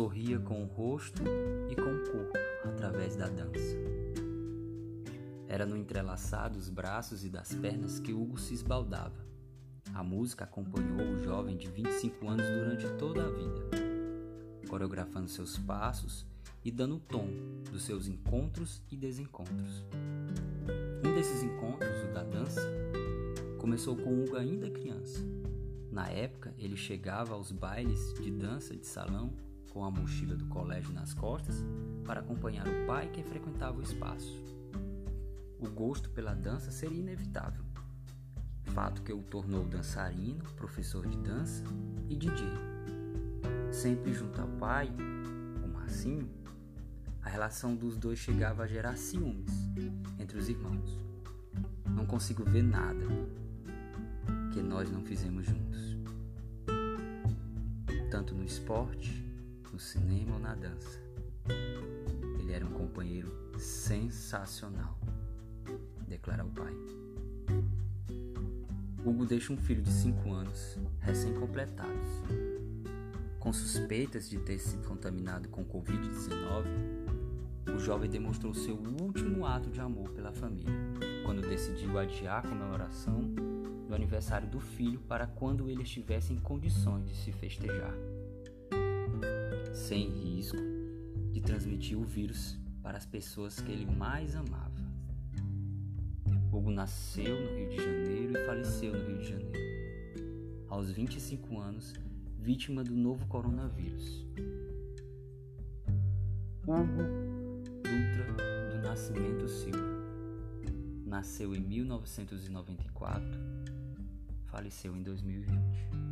o rosto e com o corpo através da dança. Era no entrelaçar dos braços e das pernas que Hugo se esbaldava. A música acompanhou o jovem de 25 anos durante toda a vida, coreografando seus passos e dando o tom dos seus encontros e desencontros. Um desses encontros, o da dança, começou com Hugo ainda criança. Na época, ele chegava aos bailes de dança de salão com a mochila do colégio nas costas para acompanhar o pai que frequentava o espaço. O gosto pela dança seria inevitável, fato que o tornou dançarino, professor de dança e DJ. Sempre junto ao pai, o Marcinho, a relação dos dois chegava a gerar ciúmes entre os irmãos. Não consigo ver nada que nós não fizemos juntos, tanto no esporte no cinema ou na dança. Ele era um companheiro sensacional, declara o pai. Hugo deixa um filho de 5 anos, recém-completados. Com suspeitas de ter sido contaminado com Covid-19, o jovem demonstrou seu último ato de amor pela família, quando decidiu adiar a comemoração do aniversário do filho para quando ele estivesse em condições de se festejar sem risco de transmitir o vírus para as pessoas que ele mais amava. Hugo nasceu no Rio de Janeiro e faleceu no Rio de Janeiro, aos 25 anos, vítima do novo coronavírus. Hugo Dutra do Nascimento Silva nasceu em 1994, faleceu em 2020.